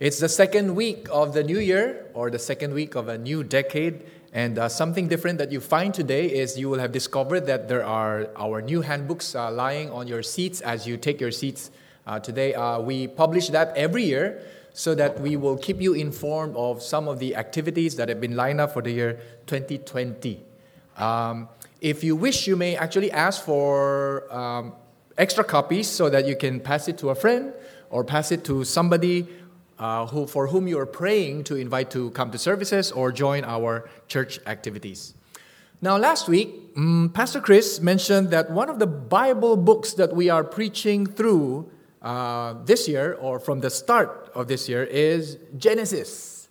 It's the second week of the new year or the second week of a new decade. And uh, something different that you find today is you will have discovered that there are our new handbooks uh, lying on your seats as you take your seats uh, today. Uh, we publish that every year so that we will keep you informed of some of the activities that have been lined up for the year 2020. Um, if you wish, you may actually ask for um, extra copies so that you can pass it to a friend or pass it to somebody uh, who, for whom you are praying to invite to come to services or join our church activities. Now, last week, um, Pastor Chris mentioned that one of the Bible books that we are preaching through uh, this year, or from the start of this year, is Genesis.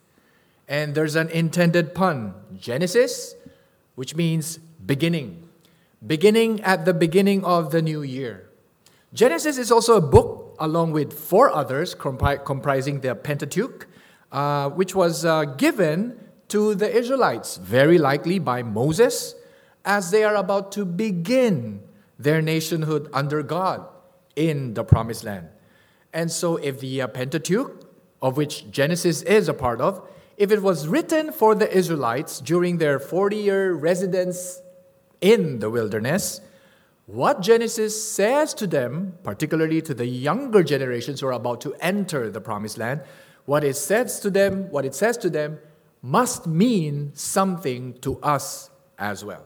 And there's an intended pun Genesis, which means beginning. Beginning at the beginning of the new year. Genesis is also a book along with four others comprising the Pentateuch, uh, which was uh, given to the Israelites, very likely by Moses, as they are about to begin their nationhood under God in the Promised Land. And so, if the uh, Pentateuch, of which Genesis is a part of, if it was written for the Israelites during their 40 year residence in the wilderness, what Genesis says to them, particularly to the younger generations who are about to enter the promised land, what it says to them, what it says to them must mean something to us as well.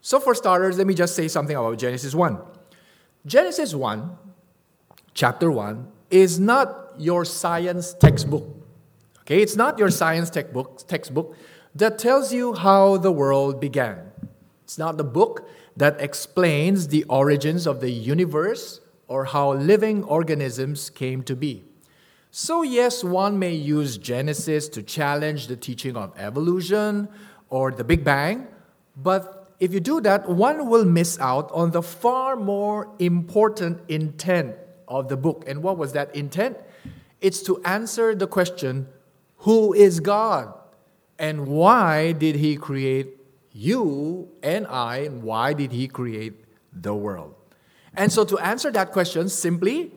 So for starters, let me just say something about Genesis 1. Genesis 1, chapter 1, is not your science textbook. Okay, it's not your science textbook, textbook that tells you how the world began. It's not the book that explains the origins of the universe or how living organisms came to be. So, yes, one may use Genesis to challenge the teaching of evolution or the Big Bang, but if you do that, one will miss out on the far more important intent of the book. And what was that intent? It's to answer the question who is God? And why did he create you and I, and why did He create the world? And so, to answer that question simply,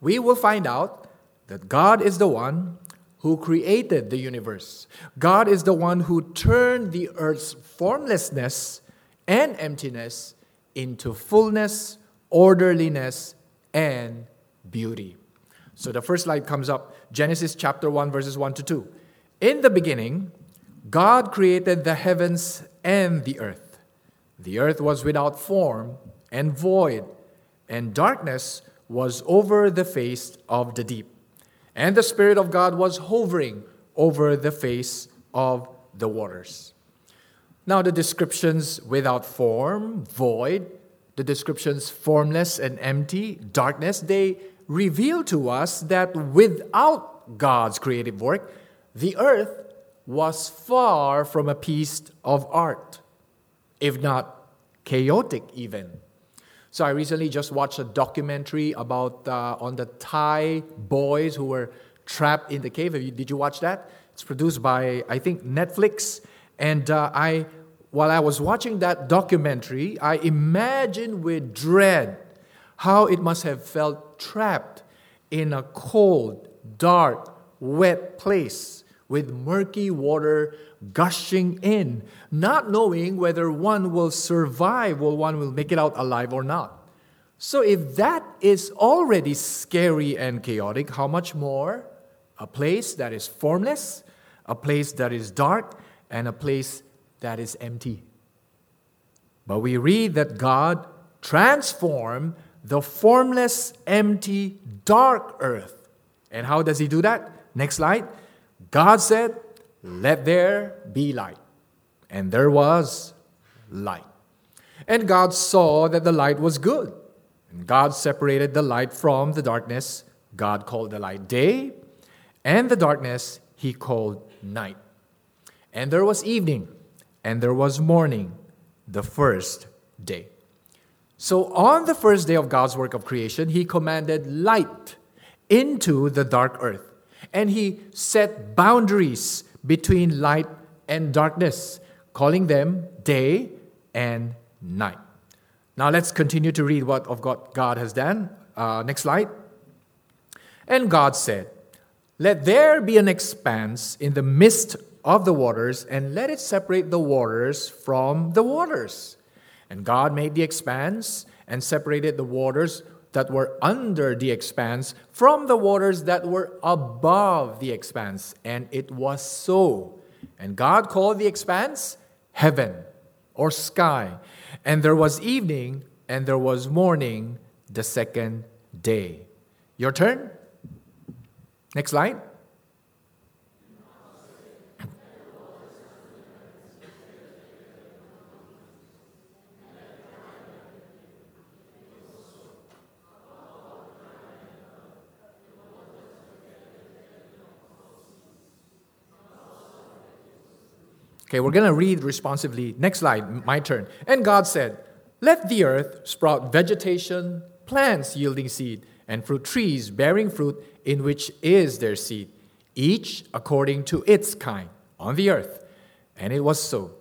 we will find out that God is the one who created the universe. God is the one who turned the earth's formlessness and emptiness into fullness, orderliness, and beauty. So the first slide comes up Genesis chapter 1, verses 1 to 2. In the beginning, God created the heavens and the earth. The earth was without form and void, and darkness was over the face of the deep. And the Spirit of God was hovering over the face of the waters. Now, the descriptions without form, void, the descriptions formless and empty, darkness, they reveal to us that without God's creative work, the earth was far from a piece of art, if not chaotic even. So I recently just watched a documentary about uh, on the Thai boys who were trapped in the cave. Did you watch that? It's produced by I think Netflix. And uh, I, while I was watching that documentary, I imagined with dread how it must have felt trapped in a cold, dark, wet place with murky water gushing in, not knowing whether one will survive or one will make it out alive or not. So, if that is already scary and chaotic, how much more a place that is formless, a place that is dark, and a place that is empty? But we read that God transformed the formless, empty, dark earth. And how does He do that? Next slide God said, Let there be light. And there was light. And God saw that the light was good. And God separated the light from the darkness. God called the light day, and the darkness he called night. And there was evening, and there was morning, the first day. So on the first day of God's work of creation, he commanded light into the dark earth and he set boundaries between light and darkness, calling them day and night. Now let's continue to read what of God God has done. Uh, next slide. And God said, Let there be an expanse in the midst of the waters, and let it separate the waters from the waters. And God made the expanse and separated the waters that were under the expanse from the waters that were above the expanse. And it was so. And God called the expanse heaven or sky. And there was evening and there was morning the second day. Your turn. Next slide. Okay, we're going to read responsively. Next slide, my turn. And God said, Let the earth sprout vegetation, plants yielding seed, and fruit trees bearing fruit in which is their seed, each according to its kind, on the earth. And it was so.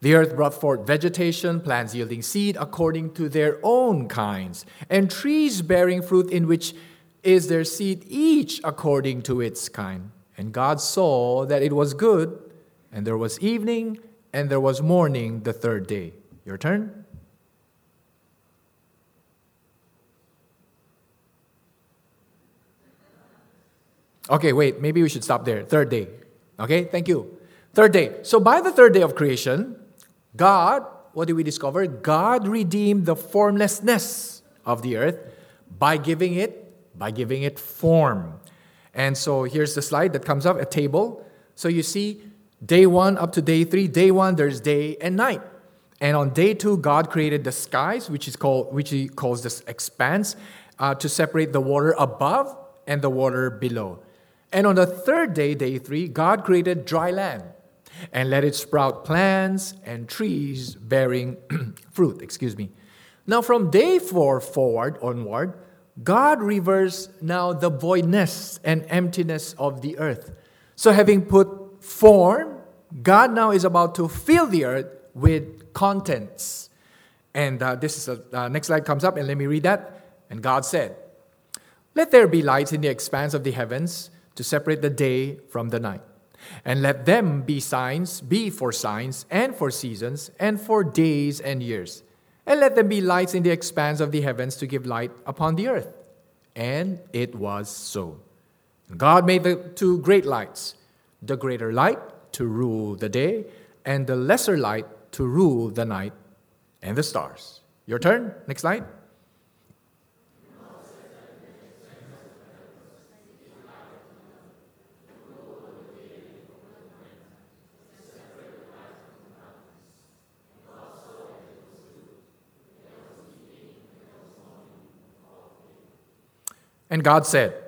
The earth brought forth vegetation, plants yielding seed according to their own kinds, and trees bearing fruit in which is their seed, each according to its kind. And God saw that it was good. And there was evening, and there was morning the third day. Your turn. Okay, wait, maybe we should stop there. Third day. Okay, thank you. Third day. So, by the third day of creation, God, what do we discover? God redeemed the formlessness of the earth by giving it by giving it form. And so here's the slide that comes up, a table. So you see Day one up to day three, day one, there's day and night. And on day two, God created the skies, which is called which he calls this expanse, uh, to separate the water above and the water below. And on the third day, day three, God created dry land and let it sprout plants and trees bearing fruit. Excuse me. Now, from day four forward onward, God reversed now the voidness and emptiness of the earth. So, having put form, God now is about to fill the earth with contents. And uh, this is a, uh, next slide comes up, and let me read that. And God said, Let there be lights in the expanse of the heavens to separate the day from the night. And let them be signs, be for signs, and for seasons, and for days and years. And let them be lights in the expanse of the heavens to give light upon the earth. And it was so. God made the two great lights the greater light to rule the day, and the lesser light to rule the night and the stars. Your turn. Next slide. And God said,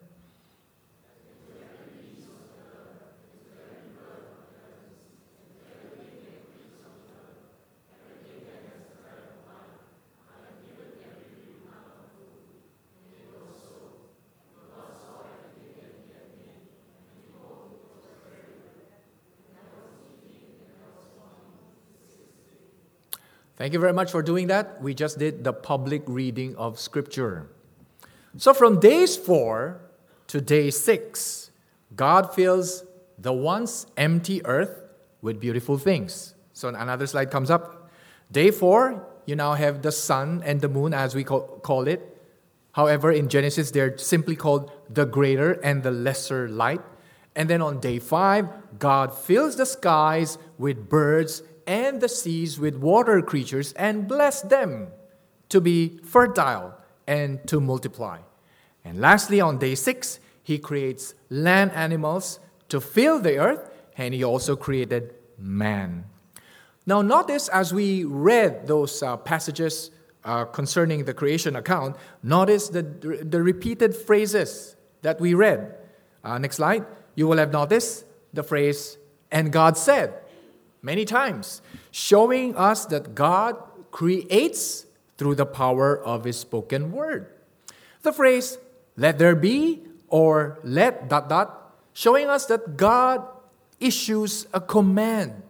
Thank you very much for doing that. We just did the public reading of Scripture. So, from days four to day six, God fills the once empty earth with beautiful things. So, another slide comes up. Day four, you now have the sun and the moon, as we call it. However, in Genesis, they're simply called the greater and the lesser light. And then on day five, God fills the skies with birds and the seas with water creatures and bless them to be fertile and to multiply. And lastly, on day six, he creates land animals to fill the earth, and he also created man. Now, notice as we read those uh, passages uh, concerning the creation account, notice the, the repeated phrases that we read. Uh, next slide. You will have noticed the phrase, and God said many times, showing us that God creates through the power of His spoken word. The phrase, let there be, or let dot dot, showing us that God issues a command.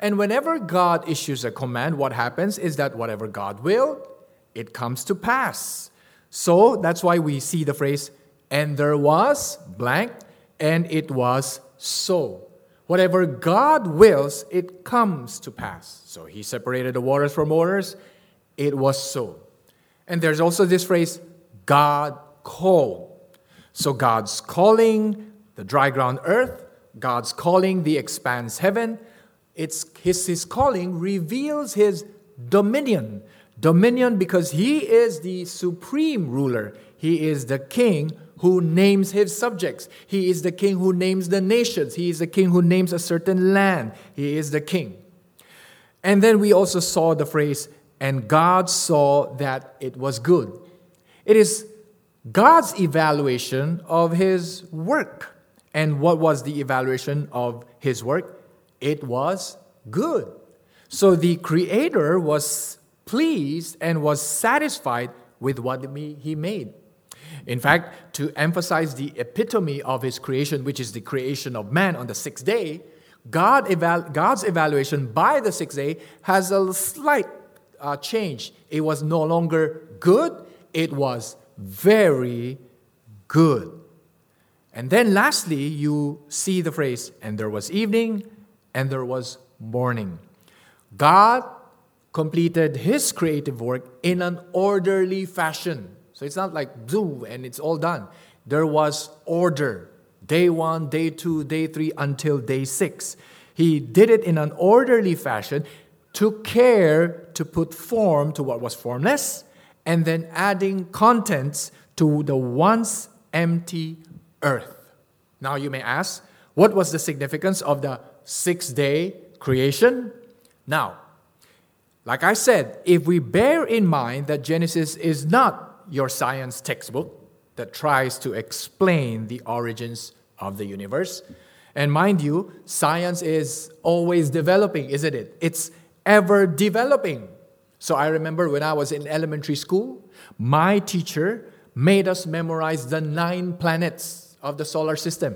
And whenever God issues a command, what happens is that whatever God will, it comes to pass. So that's why we see the phrase, and there was blank, and it was so. Whatever God wills, it comes to pass. So he separated the waters from waters. It was so. And there's also this phrase, God called. So God's calling the dry ground earth, God's calling the expanse heaven. It's his, his calling reveals his dominion. Dominion because he is the supreme ruler. He is the king who names his subjects. He is the king who names the nations. He is the king who names a certain land. He is the king. And then we also saw the phrase, and God saw that it was good. It is God's evaluation of his work. And what was the evaluation of his work? It was good. So the Creator was pleased and was satisfied with what he made. In fact, to emphasize the epitome of his creation, which is the creation of man on the sixth day, God eval- God's evaluation by the sixth day has a slight uh, change. It was no longer good, it was very good. And then lastly, you see the phrase, and there was evening and there was morning. God completed his creative work in an orderly fashion. So it's not like boom and it's all done. There was order. Day one, day two, day three, until day six. He did it in an orderly fashion, took care to put form to what was formless, and then adding contents to the once empty earth. Now you may ask, what was the significance of the six day creation? Now, like I said, if we bear in mind that Genesis is not your science textbook that tries to explain the origins of the universe. And mind you, science is always developing, isn't it? It's ever developing. So I remember when I was in elementary school, my teacher made us memorize the nine planets of the solar system.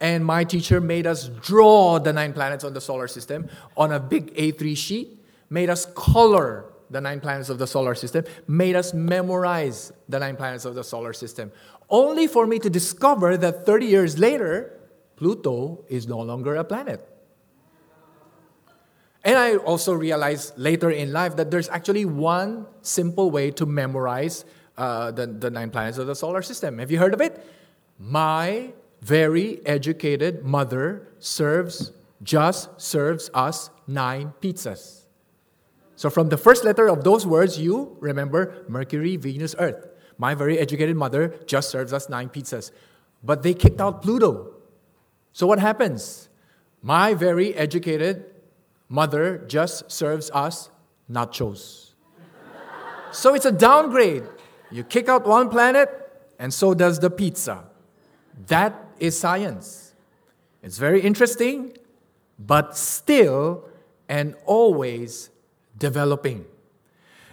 And my teacher made us draw the nine planets on the solar system on a big A3 sheet, made us color the nine planets of the solar system, made us memorize the nine planets of the solar system, only for me to discover that 30 years later, Pluto is no longer a planet. And I also realized later in life that there's actually one simple way to memorize uh, the, the nine planets of the solar system. Have you heard of it? My very educated mother serves, just serves us nine pizzas. So from the first letter of those words, you remember Mercury, Venus, Earth. My very educated mother just serves us nine pizzas. but they kicked out Pluto. So what happens? My very educated mother just serves us nachos. so it's a downgrade. You kick out one planet, and so does the pizza. That is science. It's very interesting, but still and always developing.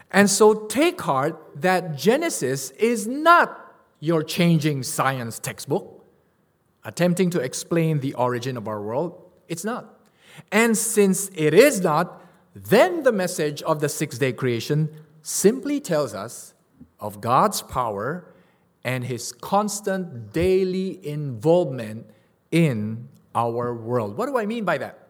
And so take heart that Genesis is not your changing science textbook, attempting to explain the origin of our world. It's not. And since it is not, then the message of the six day creation simply tells us of God's power and his constant daily involvement in our world. What do I mean by that?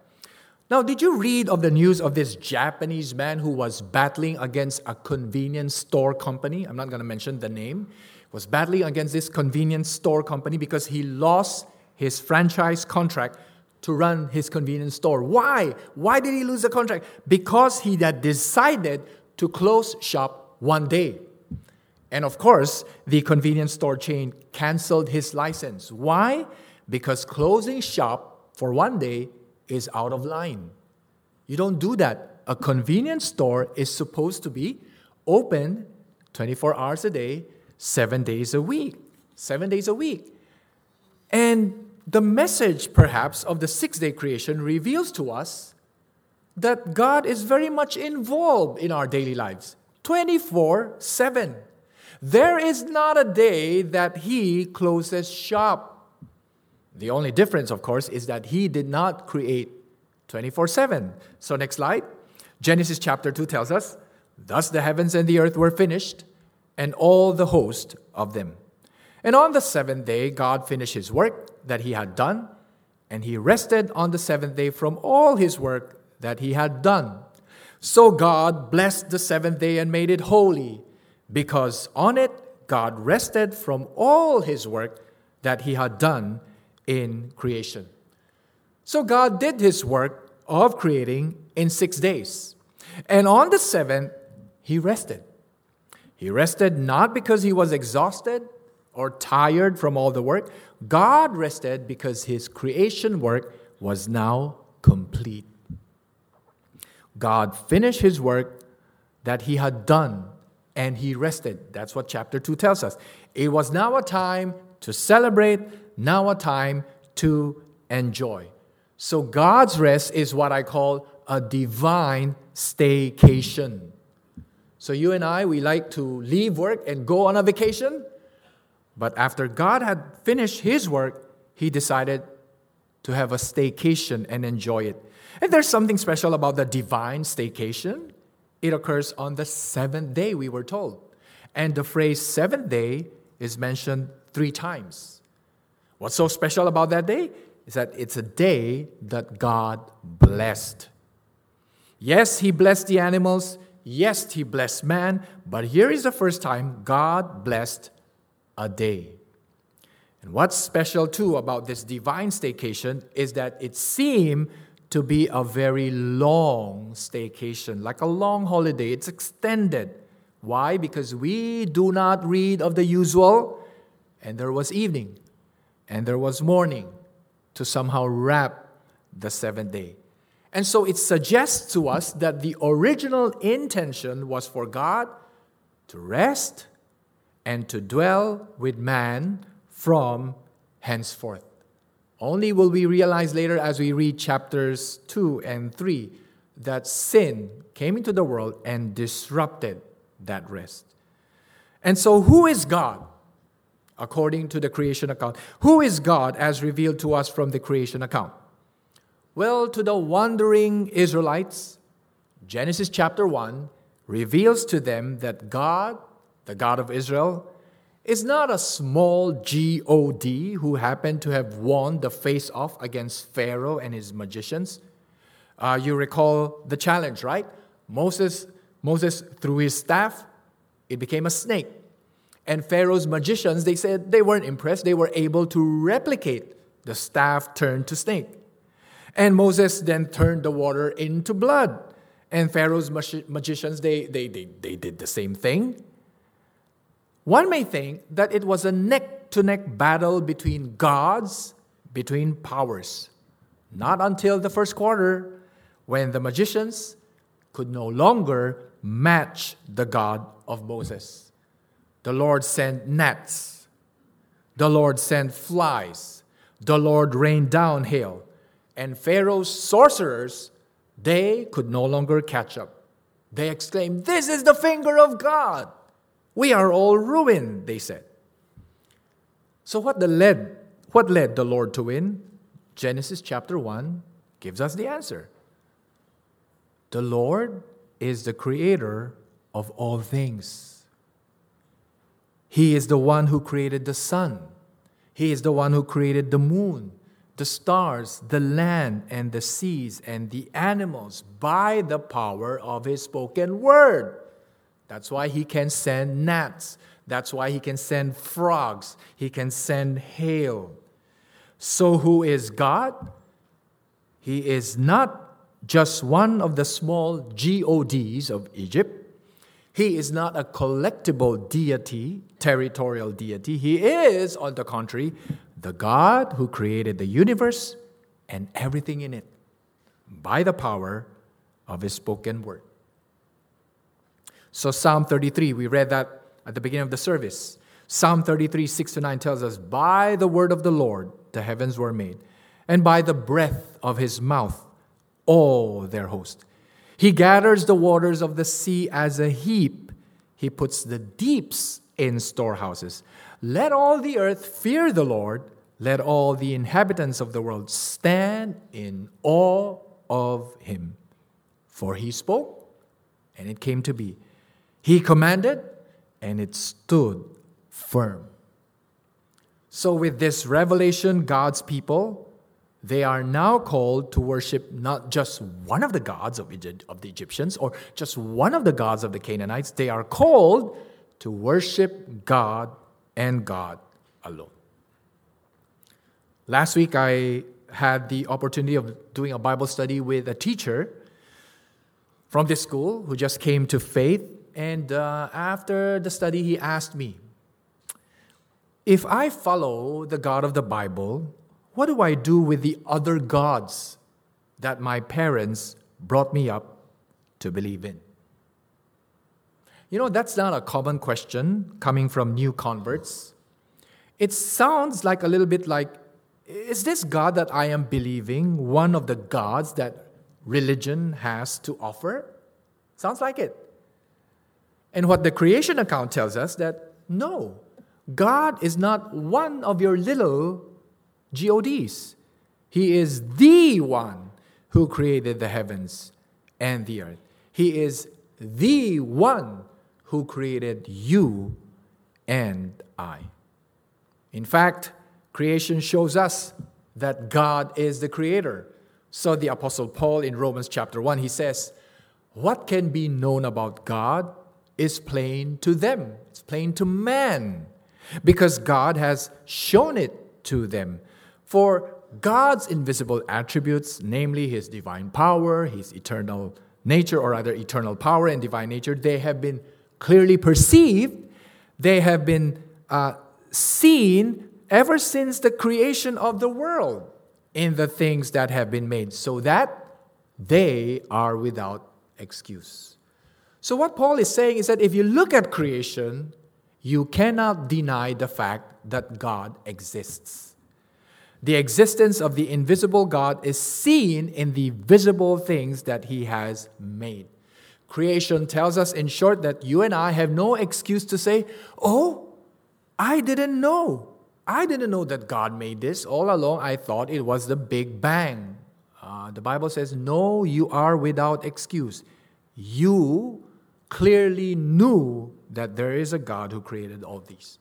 Now, did you read of the news of this Japanese man who was battling against a convenience store company? I'm not going to mention the name. Was battling against this convenience store company because he lost his franchise contract to run his convenience store. Why? Why did he lose the contract? Because he had decided to close shop one day. And of course, the convenience store chain canceled his license. Why? Because closing shop for one day is out of line. You don't do that. A convenience store is supposed to be open 24 hours a day, seven days a week. Seven days a week. And the message, perhaps, of the six day creation reveals to us that God is very much involved in our daily lives 24 7. There is not a day that He closes shop. The only difference, of course, is that he did not create 24 7. So, next slide. Genesis chapter 2 tells us, Thus the heavens and the earth were finished, and all the host of them. And on the seventh day, God finished his work that he had done, and he rested on the seventh day from all his work that he had done. So God blessed the seventh day and made it holy, because on it God rested from all his work that he had done in creation. So God did his work of creating in six days. And on the seventh, he rested. He rested not because he was exhausted or tired from all the work. God rested because his creation work was now complete. God finished his work that he had done and he rested. That's what chapter 2 tells us. It was now a time to celebrate, now a time to enjoy. So God's rest is what I call a divine staycation. So you and I, we like to leave work and go on a vacation. But after God had finished his work, he decided to have a staycation and enjoy it. And there's something special about the divine staycation. It occurs on the seventh day, we were told. And the phrase seventh day is mentioned three times. What's so special about that day is that it's a day that God blessed. Yes, He blessed the animals. Yes, He blessed man. But here is the first time God blessed a day. And what's special too about this divine staycation is that it seemed to be a very long staycation, like a long holiday. It's extended. Why? Because we do not read of the usual, and there was evening and there was morning to somehow wrap the seventh day. And so it suggests to us that the original intention was for God to rest and to dwell with man from henceforth. Only will we realize later as we read chapters 2 and 3 that sin came into the world and disrupted that rest. And so, who is God? According to the creation account. Who is God as revealed to us from the creation account? Well, to the wandering Israelites, Genesis chapter 1 reveals to them that God, the God of Israel, is not a small God who happened to have won the face off against Pharaoh and his magicians. Uh, you recall the challenge, right? Moses, Moses threw his staff, it became a snake. And Pharaoh's magicians, they said they weren't impressed. They were able to replicate the staff turned to snake. And Moses then turned the water into blood. And Pharaoh's magicians, they, they, they, they did the same thing. One may think that it was a neck neck to neck battle between gods, between powers. Not until the first quarter, when the magicians could no longer match the God of Moses. The Lord sent gnats, the Lord sent flies, the Lord rained down hail, and Pharaoh's sorcerers, they could no longer catch up. They exclaimed, This is the finger of God. We are all ruined, they said. So what the led what led the Lord to win? Genesis chapter 1 gives us the answer. The Lord is the creator of all things. He is the one who created the sun. He is the one who created the moon, the stars, the land, and the seas, and the animals by the power of His spoken word. That's why He can send gnats. That's why He can send frogs. He can send hail. So, who is God? He is not just one of the small gods of Egypt. He is not a collectible deity, territorial deity. He is, on the contrary, the God who created the universe and everything in it by the power of his spoken word. So, Psalm 33, we read that at the beginning of the service. Psalm 33, 6 to 9 tells us, By the word of the Lord the heavens were made, and by the breath of his mouth all their host. He gathers the waters of the sea as a heap, he puts the deeps in storehouses. Let all the earth fear the Lord. Let all the inhabitants of the world stand in awe of him. For he spoke, and it came to be. He commanded, and it stood firm. So, with this revelation, God's people, they are now called to worship not just one of the gods of, Egypt, of the Egyptians or just one of the gods of the Canaanites. They are called to worship God and God alone. Last week, I had the opportunity of doing a Bible study with a teacher from this school who just came to faith. And uh, after the study, he asked me, If I follow the God of the Bible, what do I do with the other gods that my parents brought me up to believe in? You know, that's not a common question coming from new converts. It sounds like a little bit like is this God that I am believing one of the gods that religion has to offer? Sounds like it. And what the creation account tells us that no, God is not one of your little GODs. He is the one who created the heavens and the earth. He is the one who created you and I. In fact, creation shows us that God is the creator. So the apostle Paul in Romans chapter 1 he says, "What can be known about God is plain to them. It's plain to man, because God has shown it to them." For God's invisible attributes, namely his divine power, his eternal nature, or rather eternal power and divine nature, they have been clearly perceived, they have been uh, seen ever since the creation of the world in the things that have been made, so that they are without excuse. So, what Paul is saying is that if you look at creation, you cannot deny the fact that God exists. The existence of the invisible God is seen in the visible things that He has made. Creation tells us, in short, that you and I have no excuse to say, Oh, I didn't know. I didn't know that God made this. All along, I thought it was the Big Bang. Uh, the Bible says, No, you are without excuse. You clearly knew that there is a God who created all these.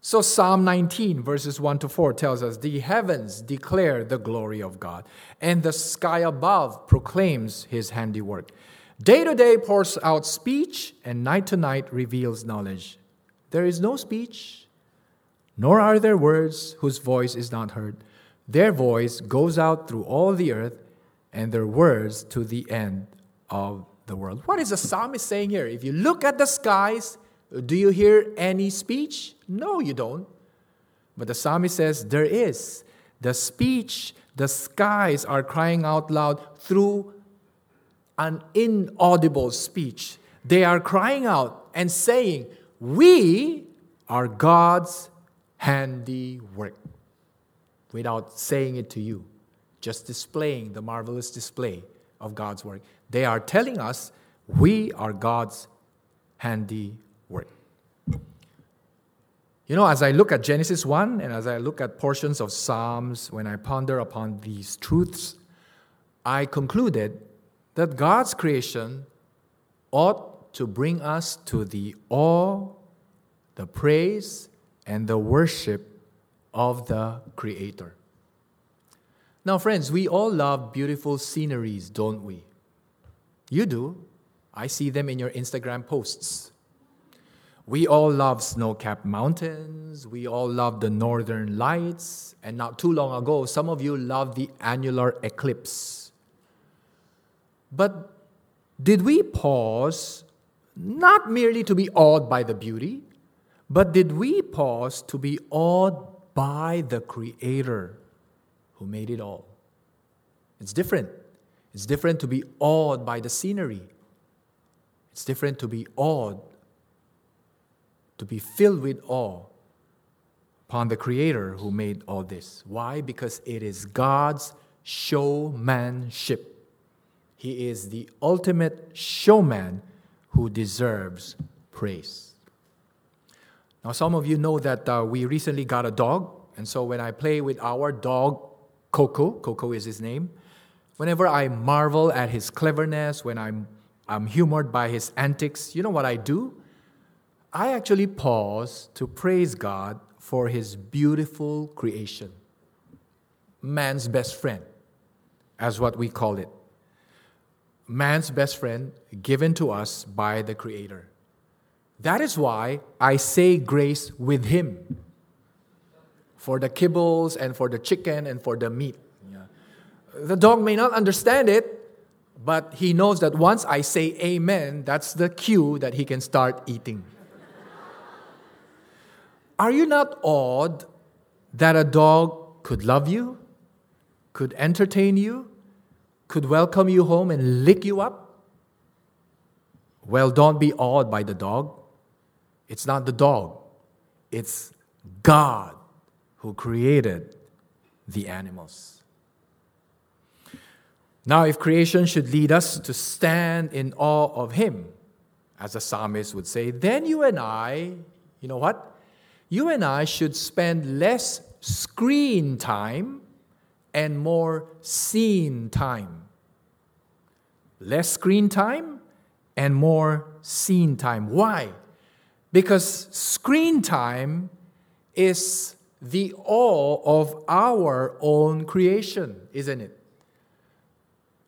So, Psalm 19, verses 1 to 4 tells us the heavens declare the glory of God, and the sky above proclaims his handiwork. Day to day pours out speech, and night to night reveals knowledge. There is no speech, nor are there words whose voice is not heard. Their voice goes out through all the earth, and their words to the end of the world. What is the psalmist saying here? If you look at the skies, do you hear any speech? No, you don't. But the psalmist says, There is. The speech, the skies are crying out loud through an inaudible speech. They are crying out and saying, We are God's handiwork. Without saying it to you, just displaying the marvelous display of God's work. They are telling us we are God's handiwork. You know, as I look at Genesis 1 and as I look at portions of Psalms, when I ponder upon these truths, I concluded that God's creation ought to bring us to the awe, the praise, and the worship of the Creator. Now, friends, we all love beautiful sceneries, don't we? You do. I see them in your Instagram posts. We all love snow capped mountains. We all love the northern lights. And not too long ago, some of you loved the annular eclipse. But did we pause not merely to be awed by the beauty, but did we pause to be awed by the Creator who made it all? It's different. It's different to be awed by the scenery. It's different to be awed, to be filled with awe upon the Creator who made all this. Why? Because it is God's showmanship. He is the ultimate showman who deserves praise. Now, some of you know that uh, we recently got a dog, and so when I play with our dog, Coco, Coco is his name, whenever I marvel at his cleverness, when I'm, I'm humored by his antics, you know what I do? I actually pause to praise God for his beautiful creation. Man's best friend, as what we call it. Man's best friend given to us by the Creator. That is why I say grace with him for the kibbles and for the chicken and for the meat. Yeah. The dog may not understand it, but he knows that once I say amen, that's the cue that he can start eating. Are you not awed that a dog could love you, could entertain you, could welcome you home and lick you up? Well, don't be awed by the dog. It's not the dog, it's God who created the animals. Now, if creation should lead us to stand in awe of Him, as the psalmist would say, then you and I, you know what? You and I should spend less screen time and more scene time. Less screen time and more scene time. Why? Because screen time is the awe of our own creation, isn't it?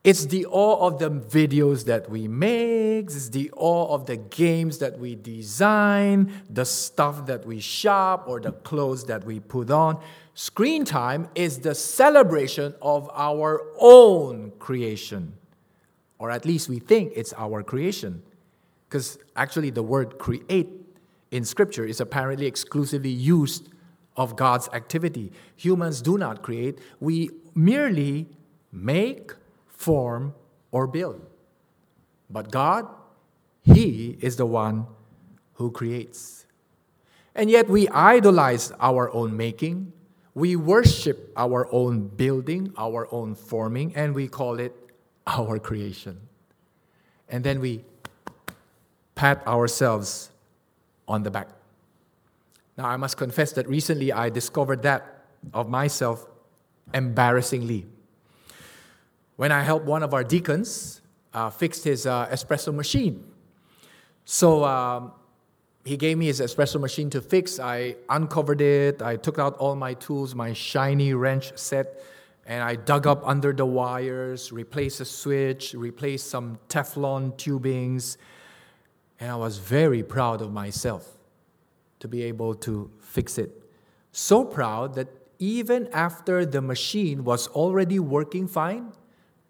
It's the awe of the videos that we make, it's the awe of the games that we design, the stuff that we shop, or the clothes that we put on. Screen time is the celebration of our own creation. Or at least we think it's our creation. Because actually, the word create in Scripture is apparently exclusively used of God's activity. Humans do not create, we merely make, form, or build. But God, He is the one who creates. And yet we idolize our own making, we worship our own building, our own forming, and we call it our creation. And then we pat ourselves on the back. Now, I must confess that recently I discovered that of myself embarrassingly. When I helped one of our deacons uh, fix his uh, espresso machine. So um, he gave me his espresso machine to fix. I uncovered it, I took out all my tools, my shiny wrench set, and I dug up under the wires, replaced a switch, replaced some Teflon tubings, and I was very proud of myself to be able to fix it. So proud that even after the machine was already working fine,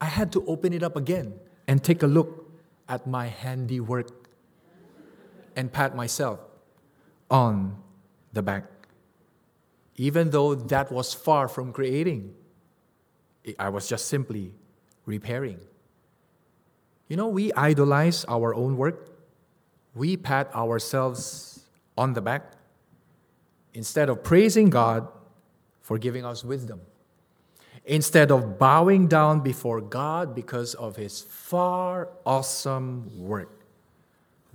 I had to open it up again and take a look at my handiwork and pat myself on the back. even though that was far from creating. I was just simply repairing. You know, we idolize our own work. We pat ourselves on the back instead of praising God for giving us wisdom. Instead of bowing down before God because of his far awesome work.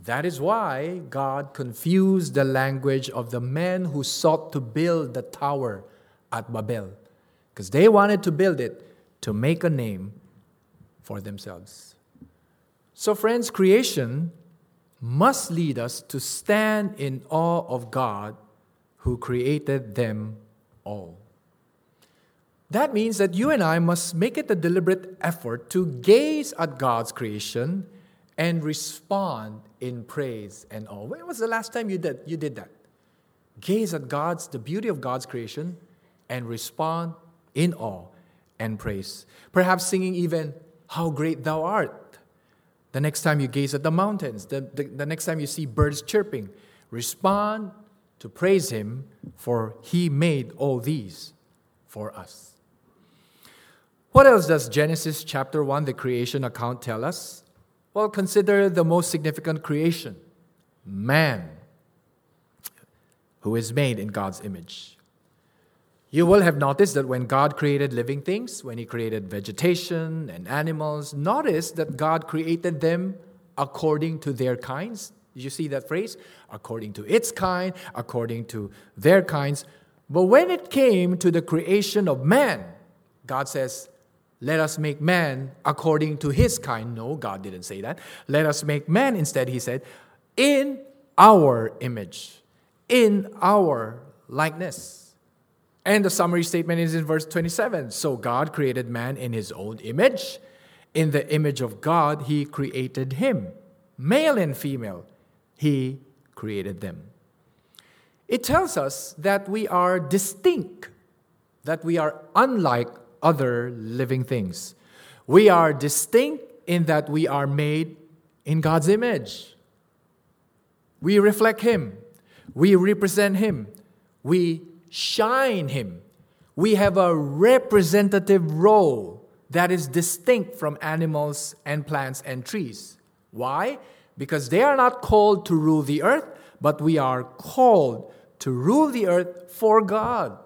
That is why God confused the language of the men who sought to build the tower at Babel, because they wanted to build it to make a name for themselves. So, friends, creation must lead us to stand in awe of God who created them all. That means that you and I must make it a deliberate effort to gaze at God's creation and respond in praise and awe. When was the last time you did, you did that? Gaze at God's, the beauty of God's creation, and respond in awe and praise. Perhaps singing even, How Great Thou Art. The next time you gaze at the mountains, the, the, the next time you see birds chirping, respond to praise Him, for He made all these for us. What else does Genesis chapter 1, the creation account, tell us? Well, consider the most significant creation man, who is made in God's image. You will have noticed that when God created living things, when He created vegetation and animals, notice that God created them according to their kinds. Did you see that phrase? According to its kind, according to their kinds. But when it came to the creation of man, God says, let us make man according to his kind. No, God didn't say that. Let us make man instead, he said, in our image, in our likeness. And the summary statement is in verse 27. So God created man in his own image. In the image of God, he created him. Male and female, he created them. It tells us that we are distinct, that we are unlike other living things. We are distinct in that we are made in God's image. We reflect Him, we represent Him, we shine Him. We have a representative role that is distinct from animals and plants and trees. Why? Because they are not called to rule the earth, but we are called to rule the earth for God.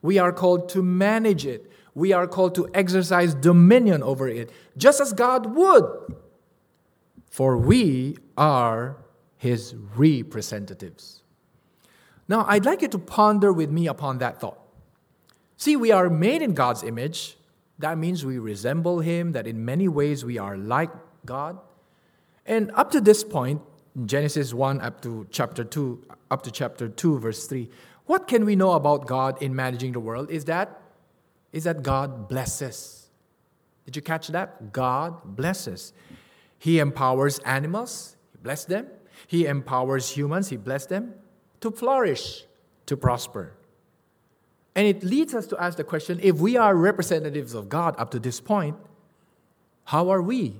We are called to manage it we are called to exercise dominion over it, just as God would. For we are his representatives. Now, I'd like you to ponder with me upon that thought. See, we are made in God's image. That means we resemble him, that in many ways we are like God. And up to this point, Genesis 1 up to chapter 2, up to chapter 2, verse 3, what can we know about God in managing the world is that is that God blesses. Did you catch that? God blesses. He empowers animals, He blesses them. He empowers humans, He blesses them to flourish, to prosper. And it leads us to ask the question if we are representatives of God up to this point, how are we,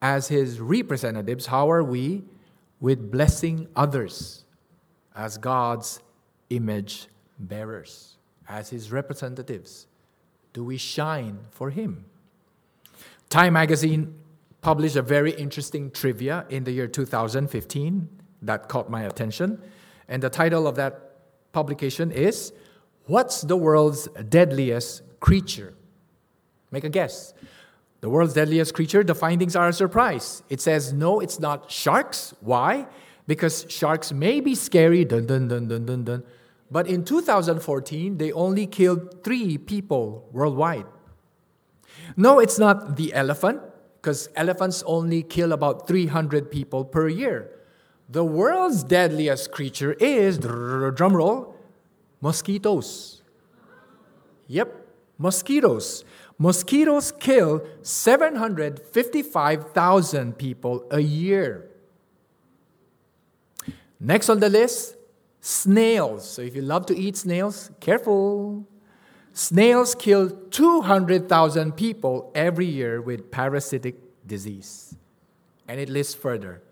as His representatives, how are we with blessing others as God's image bearers, as His representatives? Do we shine for Him? Time magazine published a very interesting trivia in the year 2015 that caught my attention. And the title of that publication is What's the World's Deadliest Creature? Make a guess. The world's deadliest creature, the findings are a surprise. It says, no, it's not sharks. Why? Because sharks may be scary, dun dun dun dun dun dun, but in 2014, they only killed three people worldwide. No, it's not the elephant, because elephants only kill about 300 people per year. The world's deadliest creature is, drumroll, mosquitoes. Yep, mosquitoes. Mosquitoes kill 755,000 people a year. Next on the list, Snails. So if you love to eat snails, careful. Snails kill 200,000 people every year with parasitic disease. And it lists further.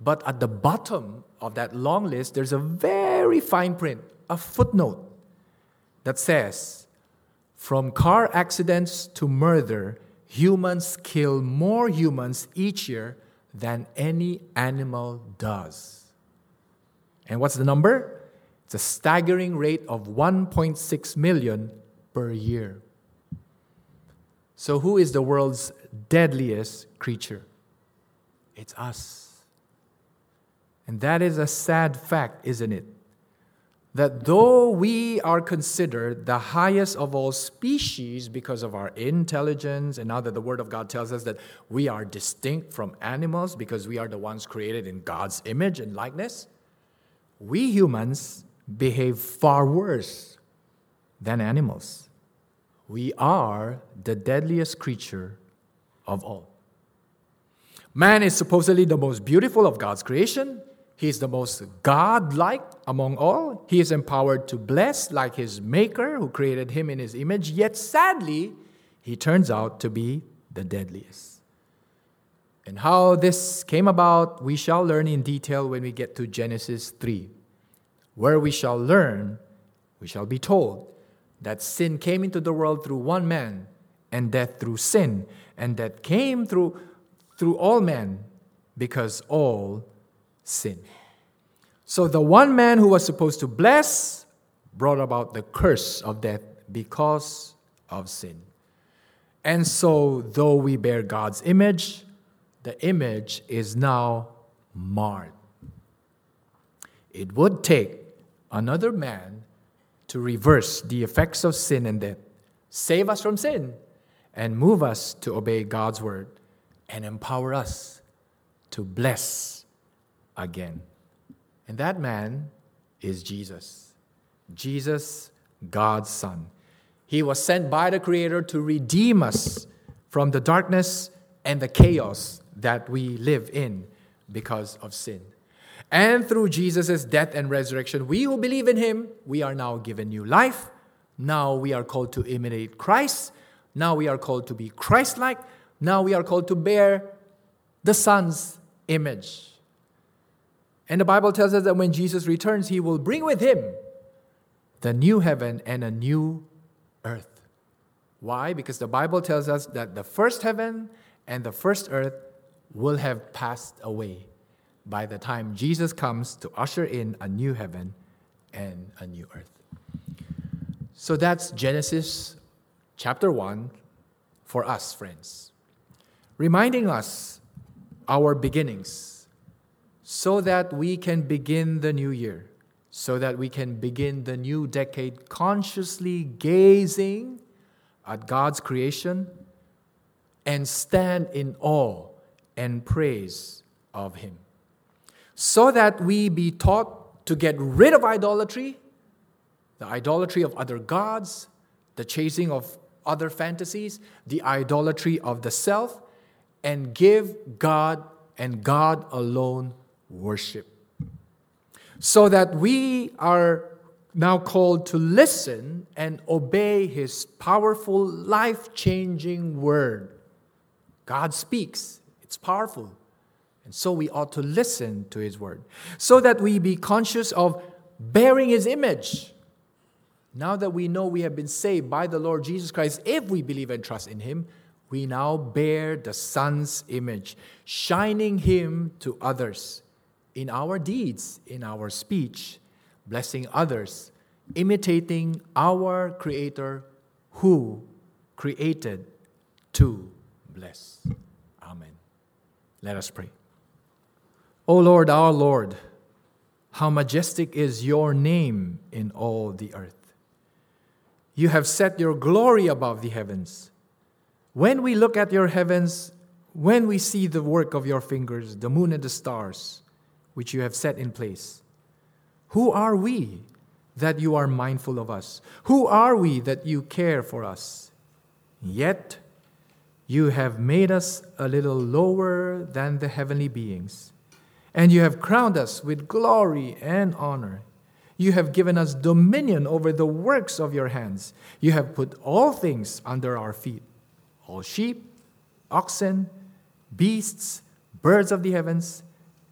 But at the bottom of that long list, there's a very fine print, a footnote. that says, from car accidents to murder, humans kill more humans each year than any animal does. And what's the number? It's a staggering rate of 1.6 million per year. So, who is the world's deadliest creature? It's us. And that is a sad fact, isn't it? That though we are considered the highest of all species because of our intelligence, and now that the Word of God tells us that we are distinct from animals because we are the ones created in God's image and likeness, we humans behave far worse than animals we are the deadliest creature of all. Man is supposedly the most beautiful of God's creation. He is the most God-like among all. He is empowered to bless like his maker who created him in his image. Yet sadly, he turns out to be the deadliest. And how this came about, we shall learn in detail when we get to Genesis 3, where we shall learn, we shall be told that sin came into the world through one man, and death through sin, and that came through, through all men because all sin. So the one man who was supposed to bless brought about the curse of death because of sin. And so, though we bear God's image, the image is now marred. It would take another man to reverse the effects of sin and death, save us from sin, and move us to obey God's word and empower us to bless again. And that man is Jesus. Jesus, God's Son. He was sent by the Creator to redeem us from the darkness and the chaos that we live in because of sin. And through Jesus' death and resurrection, we who believe in him, we are now given new life. Now we are called to imitate Christ. Now we are called to be Christ like. Now we are called to bear the Son's image. And the Bible tells us that when Jesus returns, he will bring with him the new heaven and a new earth. Why? Because the Bible tells us that the first heaven and the first earth will have passed away by the time Jesus comes to usher in a new heaven and a new earth. So that's Genesis chapter 1 for us, friends, reminding us our beginnings so that we can begin the new year, so that we can begin the new decade consciously gazing at God's creation and stand in awe and praise of Him so that we be taught to get rid of idolatry, the idolatry of other gods, the chasing of other fantasies, the idolatry of the self, and give God and God alone worship. So that we are now called to listen and obey His powerful, life changing word. God speaks, it's powerful. And so we ought to listen to his word so that we be conscious of bearing his image. Now that we know we have been saved by the Lord Jesus Christ, if we believe and trust in him, we now bear the Son's image, shining him to others in our deeds, in our speech, blessing others, imitating our Creator who created to bless. Let us pray. O Lord, our Lord, how majestic is your name in all the earth. You have set your glory above the heavens. When we look at your heavens, when we see the work of your fingers, the moon and the stars, which you have set in place, who are we that you are mindful of us? Who are we that you care for us? Yet you have made us a little lower than the heavenly beings and you have crowned us with glory and honor. You have given us dominion over the works of your hands. You have put all things under our feet all sheep, oxen, beasts, birds of the heavens,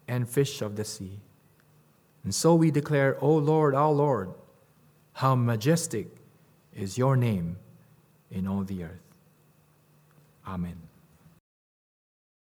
and fish of the sea. And so we declare, O Lord, our Lord, how majestic is your name in all the earth. Amen.